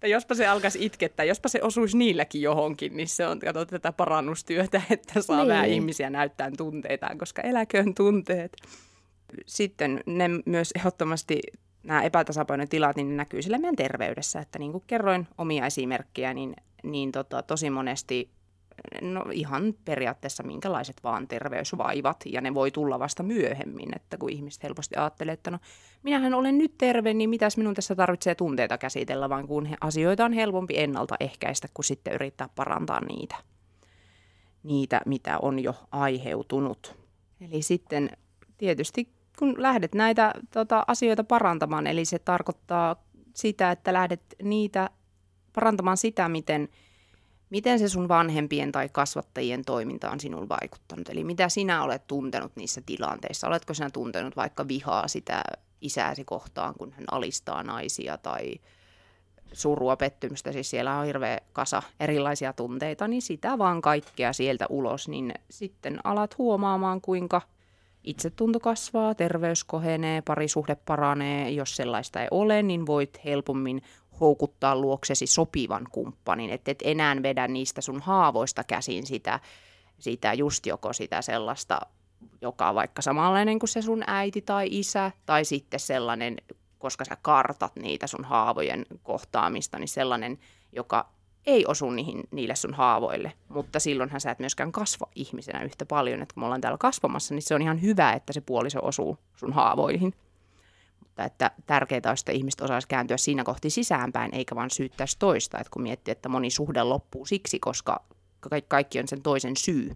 Tai jospa se alkaisi itkettää, jospa se osuisi niilläkin johonkin, niin se on kato, tätä parannustyötä, että saa Niin. vähän ihmisiä näyttää tunteitaan, koska eläköön tunteet. Sitten ne myös ehdottomasti nämä epätasapainotilat niin ne näkyy sillä meidän terveydessä, että niin kuin kerroin omia esimerkkejä, niin, niin tota, tosi monesti no ihan periaatteessa minkälaiset vaan terveysvaivat, ja ne voi tulla vasta myöhemmin, että kun ihmiset helposti ajattelee, että no minähän olen nyt terve, niin mitäs minun tässä tarvitsee tunteita käsitellä, vaan kun asioita on helpompi ennaltaehkäistä, kuin sitten yrittää parantaa niitä, niitä mitä on jo aiheutunut. Eli sitten tietysti kun lähdet näitä tota, asioita parantamaan, eli se tarkoittaa sitä, että lähdet niitä parantamaan sitä, miten, miten se sun vanhempien tai kasvattajien toiminta on sinuun vaikuttanut. Eli mitä sinä olet tuntenut niissä tilanteissa. Oletko sinä tuntenut vaikka vihaa sitä isääsi kohtaan, kun hän alistaa naisia tai surua, pettymystä, siis siellä on hirveä kasa erilaisia tunteita, niin sitä vaan kaikkea sieltä ulos, niin sitten alat huomaamaan, kuinka itsetunto kasvaa, terveys kohenee, parisuhde paranee. Jos sellaista ei ole, niin voit helpommin houkuttaa luoksesi sopivan kumppanin, että et enää vedä niistä sun haavoista käsin sitä, sitä just joko sitä sellaista, joka on vaikka samanlainen kuin se sun äiti tai isä, tai sitten sellainen, koska sä kartat niitä sun haavojen kohtaamista, niin sellainen, joka ei osu niihin, niille sun haavoille, mutta silloinhan sä et myöskään kasva ihmisenä yhtä paljon, että kun me ollaan täällä kasvamassa, niin se on ihan hyvä, että se puoliso osuu sun haavoihin. Mutta että tärkeää olisi, että ihmiset osaisi kääntyä siinä kohti sisäänpäin, eikä vaan syyttäisi toista, että kun miettii, että moni suhde loppuu siksi, koska ka- kaikki on sen toisen syy.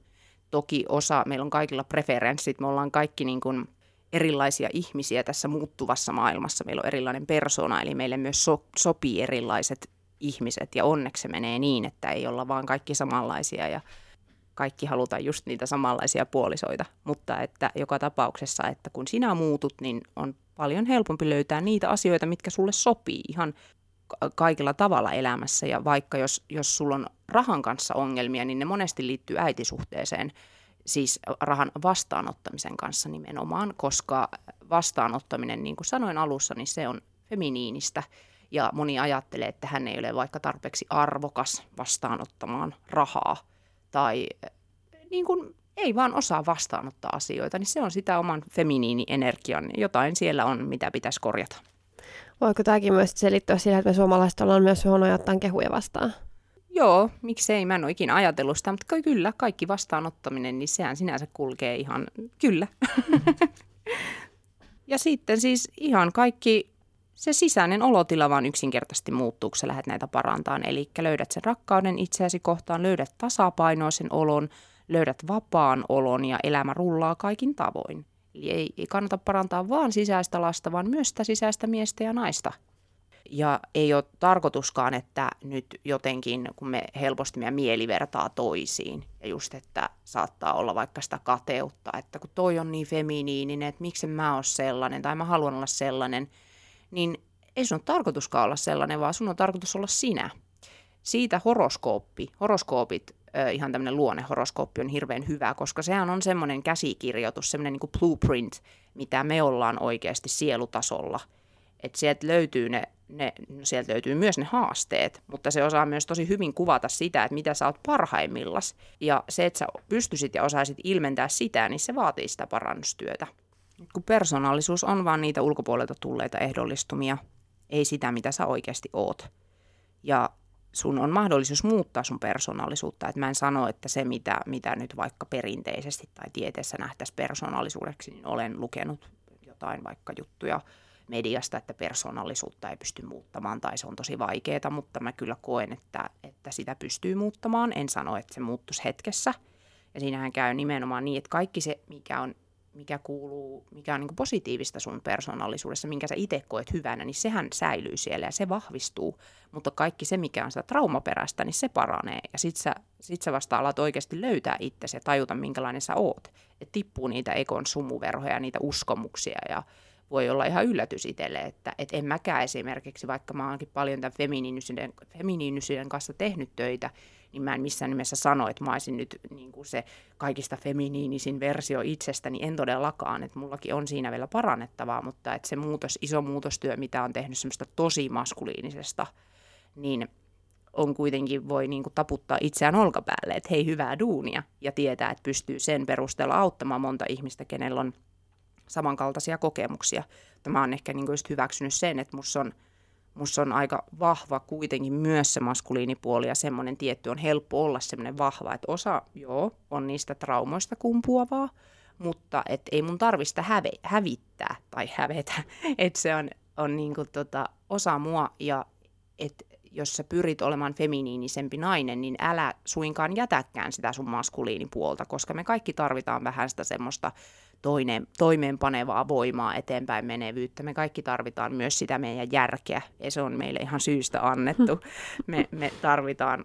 Toki osa, meillä on kaikilla preferenssit, me ollaan kaikki niin kuin erilaisia ihmisiä tässä muuttuvassa maailmassa. Meillä on erilainen persona, eli meille myös so- sopii erilaiset ihmiset, ja onneksi se menee niin, että ei olla vaan kaikki samanlaisia, ja kaikki halutaan just niitä samanlaisia puolisoita, mutta että joka tapauksessa, että kun sinä muutut, niin on paljon helpompi löytää niitä asioita, mitkä sulle sopii ihan ka- kaikilla tavalla elämässä. Ja vaikka jos, jos sulla on rahan kanssa ongelmia, niin ne monesti liittyy äitisuhteeseen, siis rahan vastaanottamisen kanssa nimenomaan, koska vastaanottaminen, niin kuin sanoin alussa, niin se on feminiinistä. Ja moni ajattelee, että hän ei ole vaikka tarpeeksi arvokas vastaanottamaan rahaa tai niin kuin ei vaan osaa vastaanottaa asioita, niin se on sitä oman feminiini-energian. Jotain siellä on, mitä pitäisi korjata. Voiko tämäkin myös selittyä siihen, että me suomalaiset ollaan myös huonoja ottaa kehuja vastaan? Joo, miksei, mä en ole ikinä ajatellut sitä, mutta kyllä, kaikki vastaanottaminen, niin sehän sinänsä kulkee ihan, kyllä. ja sitten siis ihan kaikki, se sisäinen olotila vaan yksinkertaisesti muuttuu, kun sä lähdet näitä parantamaan. Eli löydät sen rakkauden itseäsi kohtaan, löydät tasapainoisen olon, löydät vapaan olon ja elämä rullaa kaikin tavoin. Eli ei, ei kannata parantaa vaan sisäistä lasta, vaan myös sitä sisäistä miestä ja naista. Ja ei ole tarkoituskaan, että nyt jotenkin, kun me helposti meidän mieli vertaa toisiin, ja just, että saattaa olla vaikka sitä kateutta, että kun toi on niin feminiininen, että miksi mä oon sellainen, tai mä haluan olla sellainen, niin ei sun ole tarkoituskaan olla sellainen, vaan sun on tarkoitus olla sinä. Siitä horoskooppi, horoskoopit ihan tämmöinen luonnehoroskooppi on hirveän hyvä, koska sehän on semmoinen käsikirjoitus, semmoinen niin blueprint, mitä me ollaan oikeasti sielutasolla. Että sieltä löytyy ne, ne, no sieltä löytyy myös ne haasteet, mutta se osaa myös tosi hyvin kuvata sitä, että mitä sä oot parhaimmillas. Ja se, että sä pystyisit ja osaisit ilmentää sitä, niin se vaatii sitä parannustyötä. Kun persoonallisuus on vaan niitä ulkopuolelta tulleita ehdollistumia, ei sitä, mitä sä oikeasti oot. Ja sun on mahdollisuus muuttaa sun persoonallisuutta. Et mä en sano, että se mitä, mitä nyt vaikka perinteisesti tai tieteessä nähtäisi persoonallisuudeksi, niin olen lukenut jotain vaikka juttuja mediasta, että persoonallisuutta ei pysty muuttamaan tai se on tosi vaikeaa, mutta mä kyllä koen, että, että sitä pystyy muuttamaan. En sano, että se muuttuisi hetkessä. Ja siinähän käy nimenomaan niin, että kaikki se, mikä on mikä kuuluu, mikä on niin positiivista sun persoonallisuudessa, minkä sä itse koet hyvänä, niin sehän säilyy siellä ja se vahvistuu. Mutta kaikki se, mikä on sitä traumaperäistä, niin se paranee. Ja sit sä, sit sä vasta alat oikeasti löytää itsesi ja tajuta, minkälainen sä oot. Että tippuu niitä ekon sumuverhoja, niitä uskomuksia ja voi olla ihan yllätys itselle, että et en mäkään esimerkiksi, vaikka mä oonkin paljon tämän feminiinisyyden, feminiinisyyden kanssa tehnyt töitä, niin mä en missään nimessä sano, että mä olisin nyt niin kuin se kaikista feminiinisin versio itsestäni, en todellakaan, että mullakin on siinä vielä parannettavaa, mutta että se muutos, iso muutostyö, mitä on tehnyt semmoista tosi maskuliinisesta, niin on kuitenkin voi niin kuin taputtaa itseään olkapäälle, että hei hyvää duunia ja tietää, että pystyy sen perusteella auttamaan monta ihmistä, kenellä on samankaltaisia kokemuksia. Mä oon ehkä niin kuin just hyväksynyt sen, että musta on – musta on aika vahva kuitenkin myös se maskuliinipuoli ja semmoinen tietty on helppo olla semmoinen vahva, että osa, joo, on niistä traumoista kumpuavaa, mutta et ei mun tarvista häve, hävittää tai hävetä, että se on, on niinku tota, osa mua ja että jos sä pyrit olemaan feminiinisempi nainen, niin älä suinkaan jätäkään sitä sun maskuliinipuolta, koska me kaikki tarvitaan vähän sitä semmoista toinen, toimeenpanevaa voimaa, eteenpäin menevyyttä. Me kaikki tarvitaan myös sitä meidän järkeä, ja se on meille ihan syystä annettu. Me, me tarvitaan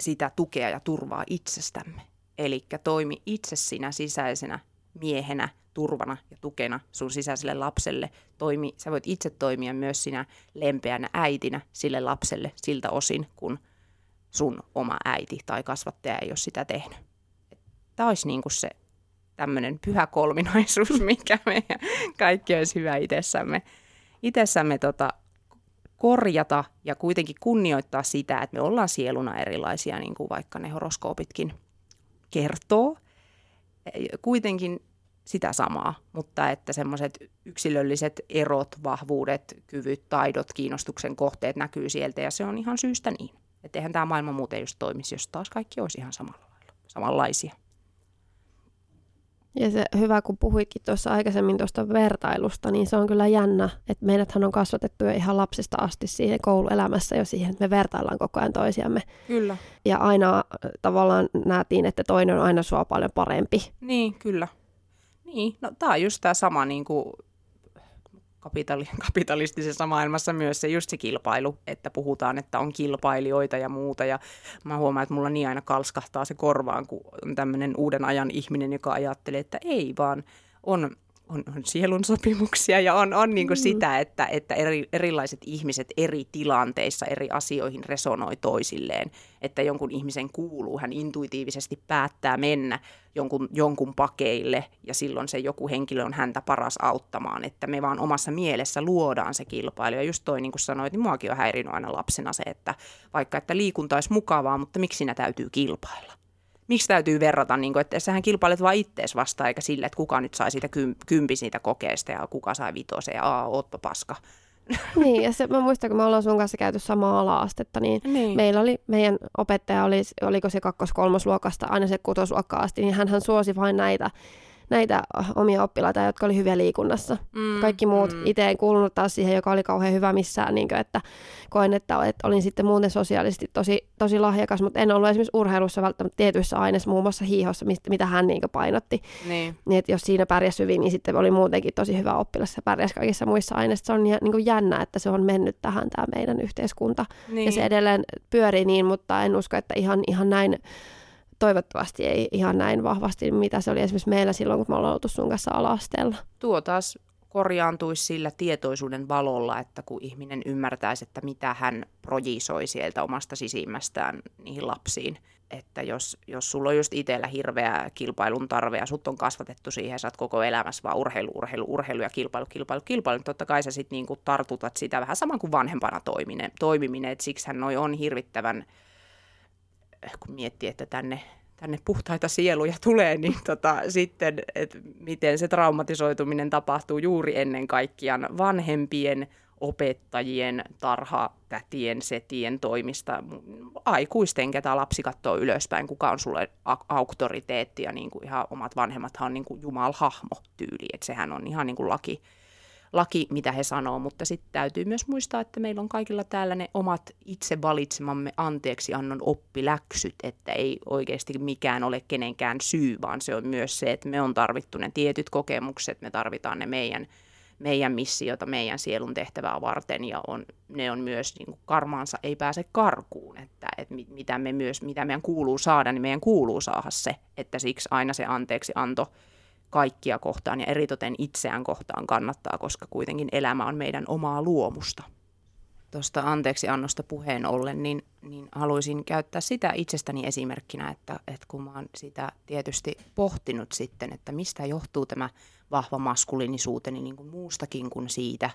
sitä tukea ja turvaa itsestämme. Eli toimi itse sinä sisäisenä miehenä, turvana ja tukena sun sisäiselle lapselle. Toimi, sä voit itse toimia myös sinä lempeänä äitinä sille lapselle siltä osin, kun sun oma äiti tai kasvattaja ei ole sitä tehnyt. Tämä olisi niin kuin se tämmöinen pyhä kolminaisuus, mikä meidän kaikki olisi hyvä itsessämme, itsessämme tota, korjata ja kuitenkin kunnioittaa sitä, että me ollaan sieluna erilaisia, niin kuin vaikka ne horoskoopitkin kertoo. Kuitenkin sitä samaa, mutta että semmoiset yksilölliset erot, vahvuudet, kyvyt, taidot, kiinnostuksen kohteet näkyy sieltä ja se on ihan syystä niin. Että eihän tämä maailma muuten just toimisi, jos taas kaikki olisi ihan samalla lailla, samanlaisia. Ja se hyvä, kun puhuitkin tuossa aikaisemmin tuosta vertailusta, niin se on kyllä jännä, että meidäthän on kasvatettu jo ihan lapsista asti siihen kouluelämässä jo siihen, että me vertaillaan koko ajan toisiamme. Kyllä. Ja aina äh, tavallaan nähtiin, että toinen on aina sua paljon parempi. Niin, kyllä. Niin, no tämä on just tämä sama niin kuin kapitali- kapitalistisessa maailmassa myös se just se kilpailu, että puhutaan, että on kilpailijoita ja muuta. Ja mä huomaan, että mulla niin aina kalskahtaa se korvaan, kun on tämmöinen uuden ajan ihminen, joka ajattelee, että ei vaan on on, on sielun sopimuksia ja on, on niin kuin mm. sitä, että, että eri, erilaiset ihmiset eri tilanteissa eri asioihin resonoi toisilleen. Että jonkun ihmisen kuuluu, hän intuitiivisesti päättää mennä jonkun, jonkun pakeille ja silloin se joku henkilö on häntä paras auttamaan. Että me vaan omassa mielessä luodaan se kilpailu. Ja just toi niin kuin sanoit, niin muakin on häirinyt aina lapsena se, että vaikka että liikunta olisi mukavaa, mutta miksi siinä täytyy kilpailla? Miksi täytyy verrata, niin kuin, että sähän kilpailet vain ittees vastaan, eikä sille, että kuka nyt sai siitä kympi siitä kokeesta ja kuka sai vitosen ja aa, ootpa paska. Niin, ja se, mä muistan, kun me ollaan sun kanssa käyty samaa ala-astetta, niin, niin, meillä oli, meidän opettaja oli, oliko se kakkos-kolmosluokasta aina se kutosluokka asti, niin hän suosi vain näitä näitä omia oppilaita, jotka oli hyviä liikunnassa. Mm, Kaikki muut mm. itse en kuulunut taas siihen, joka oli kauhean hyvä missään, niin kuin, että koen, että, että olin sitten muuten sosiaalisesti tosi, tosi lahjakas, mutta en ollut esimerkiksi urheilussa välttämättä tietyissä aineissa, muun muassa hiihossa, mistä, mitä hän niin painotti. Niin. niin. että jos siinä pärjäsi hyvin, niin sitten oli muutenkin tosi hyvä oppilas ja pärjäsi kaikissa muissa aineissa. Se on niin kuin jännä, että se on mennyt tähän tämä meidän yhteiskunta. Niin. Ja se edelleen pyörii niin, mutta en usko, että ihan, ihan näin toivottavasti ei ihan näin vahvasti, mitä se oli esimerkiksi meillä silloin, kun me ollaan oltu sun kanssa ala-asteella. Tuo taas korjaantuisi sillä tietoisuuden valolla, että kun ihminen ymmärtäisi, että mitä hän projisoi sieltä omasta sisimmästään niihin lapsiin. Että jos, jos sulla on just itsellä hirveä kilpailun tarve ja sut on kasvatettu siihen, sä oot koko elämässä vaan urheilu, urheilu, urheilu ja kilpailu, kilpailu, kilpailu, niin totta kai sä sitten niinku tartutat sitä vähän saman kuin vanhempana toimiminen, toimiminen että siksihän noi on hirvittävän kun miettii, että tänne, tänne puhtaita sieluja tulee, niin tota, sitten, että miten se traumatisoituminen tapahtuu juuri ennen kaikkiaan vanhempien, opettajien, tarhatätien, setien toimista, aikuisten, ketä lapsi katsoo ylöspäin, kuka on sulle auktoriteetti ja niin kuin ihan omat vanhemmathan on niin kuin jumalhahmo tyyli, että sehän on ihan niin kuin laki, laki, mitä he sanoo, mutta sitten täytyy myös muistaa, että meillä on kaikilla täällä ne omat itse valitsemamme anteeksiannon oppiläksyt, että ei oikeasti mikään ole kenenkään syy, vaan se on myös se, että me on tarvittu ne tietyt kokemukset, me tarvitaan ne meidän, meidän missiota, meidän sielun tehtävää varten ja on, ne on myös niin kuin karmaansa ei pääse karkuun, että, että mitä, me myös, mitä meidän kuuluu saada, niin meidän kuuluu saada se, että siksi aina se anteeksi anto kaikkia kohtaan ja eritoten itseään kohtaan kannattaa, koska kuitenkin elämä on meidän omaa luomusta. Tuosta anteeksi annosta puheen ollen, niin, niin haluaisin käyttää sitä itsestäni esimerkkinä, että, että kun mä oon sitä tietysti pohtinut sitten, että mistä johtuu tämä vahva maskuliinisuuteni niin kuin muustakin kuin siitä,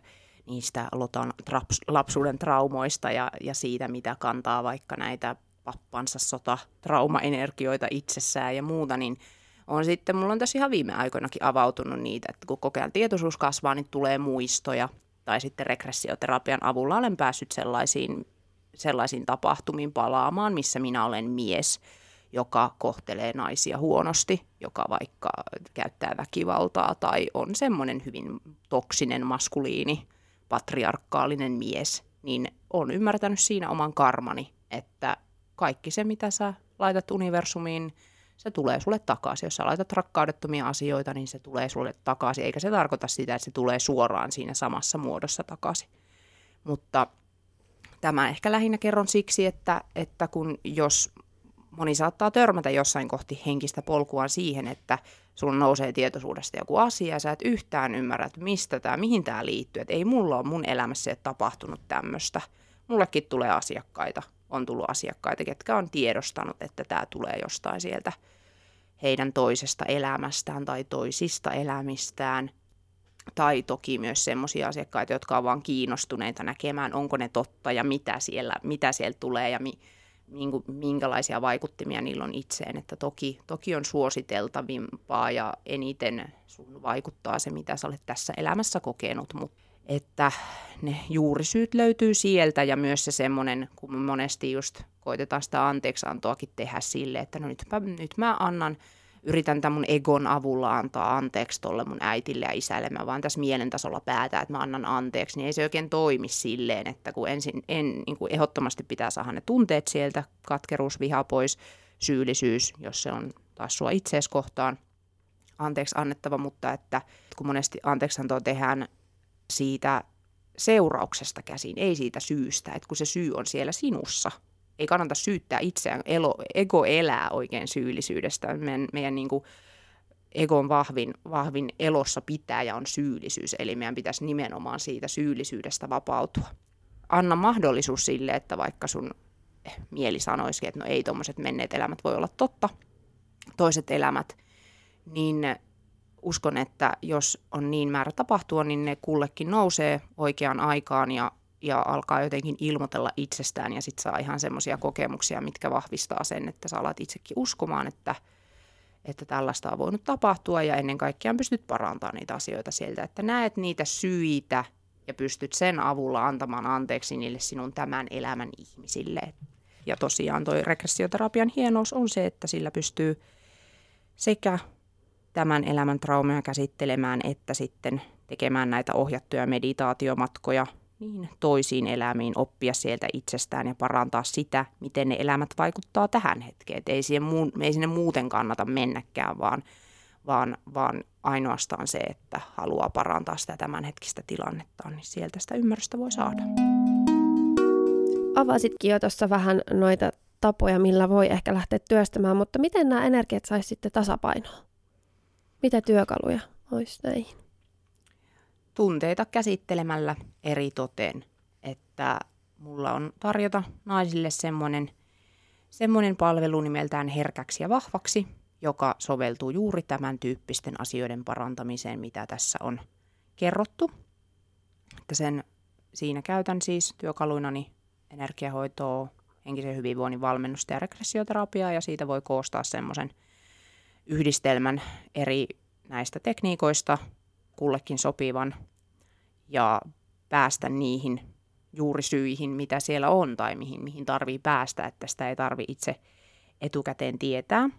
niistä lotan traps, lapsuuden traumoista ja, ja siitä, mitä kantaa vaikka näitä pappansa sota traumaenergioita itsessään ja muuta, niin – on sitten, mulla on tässä ihan viime aikoinakin avautunut niitä, että kun kokeen tietoisuus kasvaa, niin tulee muistoja. Tai sitten regressioterapian avulla olen päässyt sellaisiin, sellaisiin tapahtumiin palaamaan, missä minä olen mies, joka kohtelee naisia huonosti, joka vaikka käyttää väkivaltaa tai on semmoinen hyvin toksinen, maskuliini, patriarkaalinen mies, niin on ymmärtänyt siinä oman karmani, että kaikki se, mitä sä laitat universumiin, se tulee sulle takaisin. Jos sä laitat rakkaudettomia asioita, niin se tulee sulle takaisin, eikä se tarkoita sitä, että se tulee suoraan siinä samassa muodossa takaisin. Mutta tämä ehkä lähinnä kerron siksi, että, että kun jos moni saattaa törmätä jossain kohti henkistä polkua siihen, että sulla nousee tietoisuudesta joku asia ja sä et yhtään ymmärrä, että mistä tämä, mihin tämä liittyy. Että ei mulla ole mun elämässä tapahtunut tämmöistä. Mullekin tulee asiakkaita on tullut asiakkaita, ketkä on tiedostanut, että tämä tulee jostain sieltä heidän toisesta elämästään tai toisista elämistään. Tai toki myös sellaisia asiakkaita, jotka ovat vain kiinnostuneita näkemään, onko ne totta ja mitä siellä, mitä siellä tulee ja mi, minkälaisia vaikuttimia niillä on itseen. Että toki, toki on suositeltavimpaa ja eniten sun vaikuttaa se, mitä sä olet tässä elämässä kokenut, mutta että ne juurisyyt löytyy sieltä ja myös se semmoinen, kun monesti just koitetaan sitä anteeksiantoakin tehdä sille, että no nytpä, nyt mä annan, yritän tämän mun egon avulla antaa anteeksi tolle mun äitille ja isälle, mä vaan tässä mielen tasolla päätän, että mä annan anteeksi, niin ei se oikein toimi silleen, että kun ensin en, niin kuin ehdottomasti pitää saada ne tunteet sieltä, katkeruus, viha pois, syyllisyys, jos se on taas sua itseesi kohtaan, anteeksi annettava, mutta että kun monesti anteeksiantoa tehdään siitä seurauksesta käsin, ei siitä syystä, että kun se syy on siellä sinussa. Ei kannata syyttää itseään, elo, ego elää oikein syyllisyydestä. Meidän, meidän niin kuin egon vahvin, vahvin elossa pitäjä on syyllisyys, eli meidän pitäisi nimenomaan siitä syyllisyydestä vapautua. Anna mahdollisuus sille, että vaikka sun mieli sanoisi, että no ei tuommoiset menneet elämät voi olla totta, toiset elämät, niin uskon, että jos on niin määrä tapahtua, niin ne kullekin nousee oikeaan aikaan ja, ja alkaa jotenkin ilmoitella itsestään ja sitten saa ihan semmoisia kokemuksia, mitkä vahvistaa sen, että sä alat itsekin uskomaan, että, että tällaista on voinut tapahtua ja ennen kaikkea pystyt parantamaan niitä asioita sieltä, että näet niitä syitä ja pystyt sen avulla antamaan anteeksi niille sinun tämän elämän ihmisille. Ja tosiaan toi regressioterapian hienous on se, että sillä pystyy sekä tämän elämän traumeja käsittelemään, että sitten tekemään näitä ohjattuja meditaatiomatkoja niin toisiin elämiin, oppia sieltä itsestään ja parantaa sitä, miten ne elämät vaikuttaa tähän hetkeen. Et ei, siihen muu, ei sinne muuten kannata mennäkään, vaan, vaan, vaan ainoastaan se, että haluaa parantaa sitä tämänhetkistä tilannetta, niin sieltä sitä ymmärrystä voi saada. Avasitkin jo tuossa vähän noita tapoja, millä voi ehkä lähteä työstämään, mutta miten nämä energiat saisi sitten tasapainoa? Mitä työkaluja olisi näihin? Tunteita käsittelemällä eri toteen, että mulla on tarjota naisille semmoinen, semmoinen palvelu nimeltään herkäksi ja vahvaksi, joka soveltuu juuri tämän tyyppisten asioiden parantamiseen, mitä tässä on kerrottu. Että sen, siinä käytän siis työkaluinani energiahoitoa, henkisen hyvinvoinnin valmennusta ja regressioterapiaa, ja siitä voi koostaa semmoisen – yhdistelmän eri näistä tekniikoista kullekin sopivan ja päästä niihin juurisyihin, mitä siellä on tai mihin, mihin tarvii päästä, että sitä ei tarvi itse etukäteen tietää.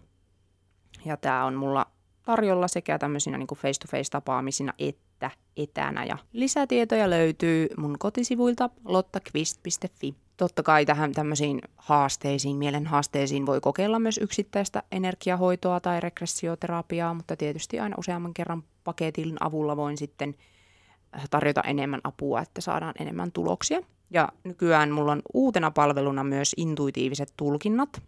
Ja tämä on mulla tarjolla sekä tämmöisinä niin face-to-face tapaamisina että etänä. Ja lisätietoja löytyy mun kotisivuilta lottakvist.fi totta kai tähän tämmöisiin haasteisiin, mielen haasteisiin voi kokeilla myös yksittäistä energiahoitoa tai regressioterapiaa, mutta tietysti aina useamman kerran paketin avulla voin sitten äh, tarjota enemmän apua, että saadaan enemmän tuloksia. Ja nykyään mulla on uutena palveluna myös intuitiiviset tulkinnat,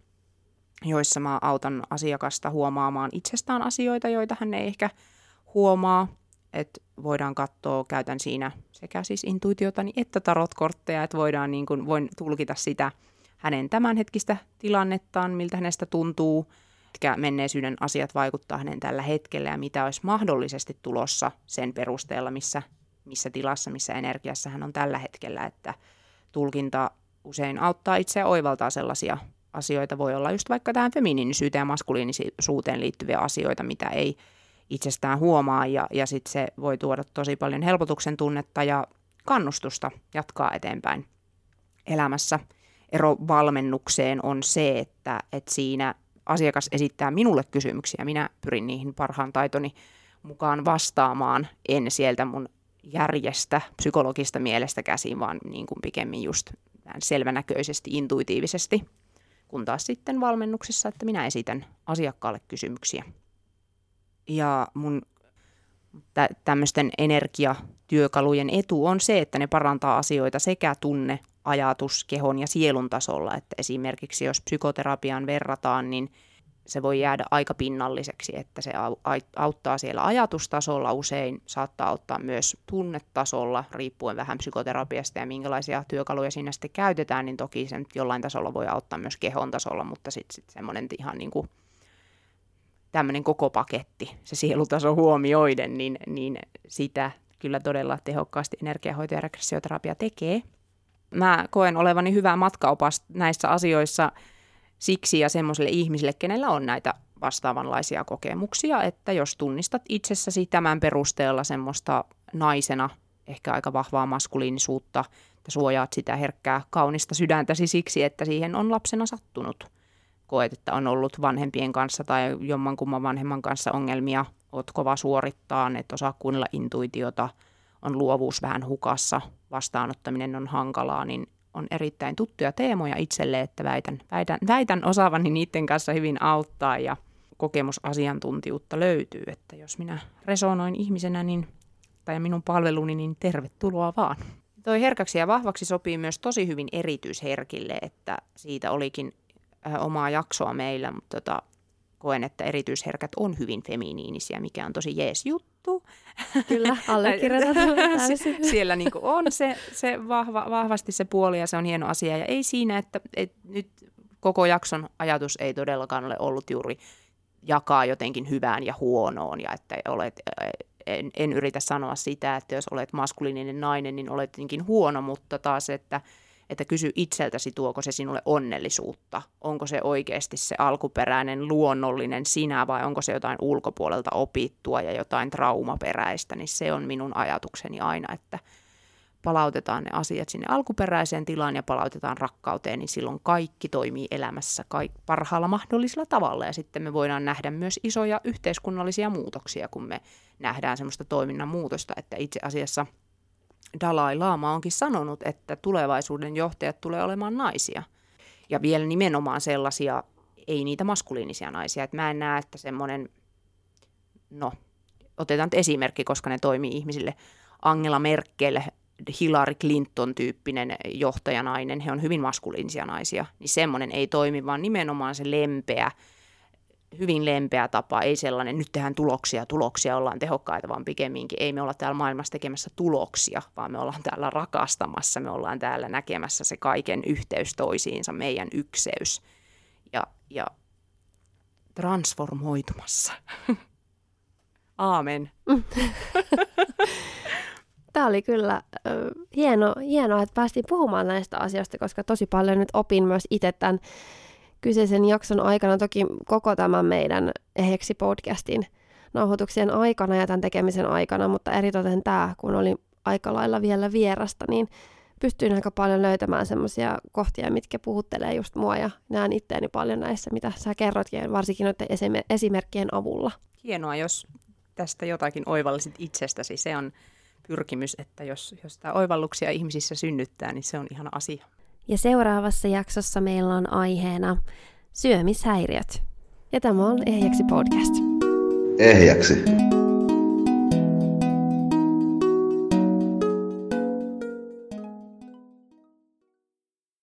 joissa mä autan asiakasta huomaamaan itsestään asioita, joita hän ei ehkä huomaa että voidaan katsoa, käytän siinä sekä siis intuitiotani että tarotkortteja, että voidaan niin kuin, voin tulkita sitä hänen tämänhetkistä tilannettaan, miltä hänestä tuntuu, mitkä menneisyyden asiat vaikuttaa hänen tällä hetkellä ja mitä olisi mahdollisesti tulossa sen perusteella, missä, missä tilassa, missä energiassa hän on tällä hetkellä, että tulkinta usein auttaa itseä oivaltaa sellaisia asioita, voi olla just vaikka tähän feminiinisyyteen ja maskuliinisuuteen liittyviä asioita, mitä ei itsestään huomaa ja, ja sitten se voi tuoda tosi paljon helpotuksen tunnetta ja kannustusta jatkaa eteenpäin elämässä. Ero valmennukseen on se, että, että siinä asiakas esittää minulle kysymyksiä, minä pyrin niihin parhaan taitoni mukaan vastaamaan, en sieltä mun järjestä, psykologista mielestä käsin, vaan niin kuin pikemmin just selvänäköisesti, intuitiivisesti, kun taas sitten valmennuksessa, että minä esitän asiakkaalle kysymyksiä ja mun tä- tämmöisten energiatyökalujen etu on se, että ne parantaa asioita sekä tunne, ajatus, kehon ja sielun tasolla. Että esimerkiksi jos psykoterapiaan verrataan, niin se voi jäädä aika pinnalliseksi, että se auttaa siellä ajatustasolla, usein saattaa auttaa myös tunnetasolla, riippuen vähän psykoterapiasta ja minkälaisia työkaluja siinä sitten käytetään, niin toki sen jollain tasolla voi auttaa myös kehon tasolla, mutta sitten sit semmoinen ihan niin kuin tämmöinen koko paketti, se sielutaso huomioiden, niin, niin sitä kyllä todella tehokkaasti energiahoito ja regressioterapia tekee. Mä koen olevani hyvä matkaopas näissä asioissa siksi ja semmoiselle ihmisille, kenellä on näitä vastaavanlaisia kokemuksia, että jos tunnistat itsessäsi tämän perusteella semmoista naisena ehkä aika vahvaa maskuliinisuutta, että suojaat sitä herkkää kaunista sydäntäsi siksi, että siihen on lapsena sattunut – koet, että on ollut vanhempien kanssa tai jommankumman vanhemman kanssa ongelmia, oot kova suorittaa, et osaa kuunnella intuitiota, on luovuus vähän hukassa, vastaanottaminen on hankalaa, niin on erittäin tuttuja teemoja itselle, että väitän, väitän, väitän osaavani niiden kanssa hyvin auttaa ja kokemusasiantuntijuutta löytyy, että jos minä resonoin ihmisenä niin, tai minun palveluni, niin tervetuloa vaan. Toi herkäksi ja vahvaksi sopii myös tosi hyvin erityisherkille, että siitä olikin omaa jaksoa meillä, mutta tota, koen, että erityisherkät on hyvin feminiinisiä, mikä on tosi jees juttu. Kyllä, allekirjoitan Siellä niin on se, se vahva, vahvasti se puoli ja se on hieno asia. Ja ei siinä, että, että nyt koko jakson ajatus ei todellakaan ole ollut juuri jakaa jotenkin hyvään ja huonoon ja että olet, en, en yritä sanoa sitä, että jos olet maskuliininen nainen, niin olet jotenkin huono, mutta taas, että – että kysy itseltäsi, tuoko se sinulle onnellisuutta. Onko se oikeasti se alkuperäinen luonnollinen sinä vai onko se jotain ulkopuolelta opittua ja jotain traumaperäistä, niin se on minun ajatukseni aina, että palautetaan ne asiat sinne alkuperäiseen tilaan ja palautetaan rakkauteen, niin silloin kaikki toimii elämässä kaik- parhaalla mahdollisella tavalla. Ja sitten me voidaan nähdä myös isoja yhteiskunnallisia muutoksia, kun me nähdään semmoista toiminnan muutosta, että itse asiassa – Dalai Lama onkin sanonut, että tulevaisuuden johtajat tulee olemaan naisia. Ja vielä nimenomaan sellaisia, ei niitä maskuliinisia naisia. Että mä en näe, että semmoinen, no otetaan nyt esimerkki, koska ne toimii ihmisille. Angela Merkel, Hillary Clinton-tyyppinen johtajanainen, he on hyvin maskuliinisia naisia, niin semmoinen ei toimi, vaan nimenomaan se lempeä, hyvin lempeä tapa, ei sellainen, nyt tehdään tuloksia, tuloksia, ollaan tehokkaita, vaan pikemminkin ei me olla täällä maailmassa tekemässä tuloksia, vaan me ollaan täällä rakastamassa, me ollaan täällä näkemässä se kaiken yhteys toisiinsa, meidän ykseys ja, ja transformoitumassa. Aamen. Tämä oli kyllä äh, hieno, hienoa, että päästiin puhumaan näistä asioista, koska tosi paljon nyt opin myös itse tämän kyseisen jakson aikana, toki koko tämän meidän Eheksi podcastin nauhoituksien aikana ja tämän tekemisen aikana, mutta eritoten tämä, kun oli aika lailla vielä vierasta, niin pystyin aika paljon löytämään semmoisia kohtia, mitkä puhuttelee just mua ja näen itteeni paljon näissä, mitä sä kerrotkin, varsinkin noiden esimerkkien avulla. Hienoa, jos tästä jotakin oivallisit itsestäsi. Se on pyrkimys, että jos, jos tämä oivalluksia ihmisissä synnyttää, niin se on ihan asia. Ja seuraavassa jaksossa meillä on aiheena syömishäiriöt. Ja tämä on Ehjäksi podcast. Ehjäksi.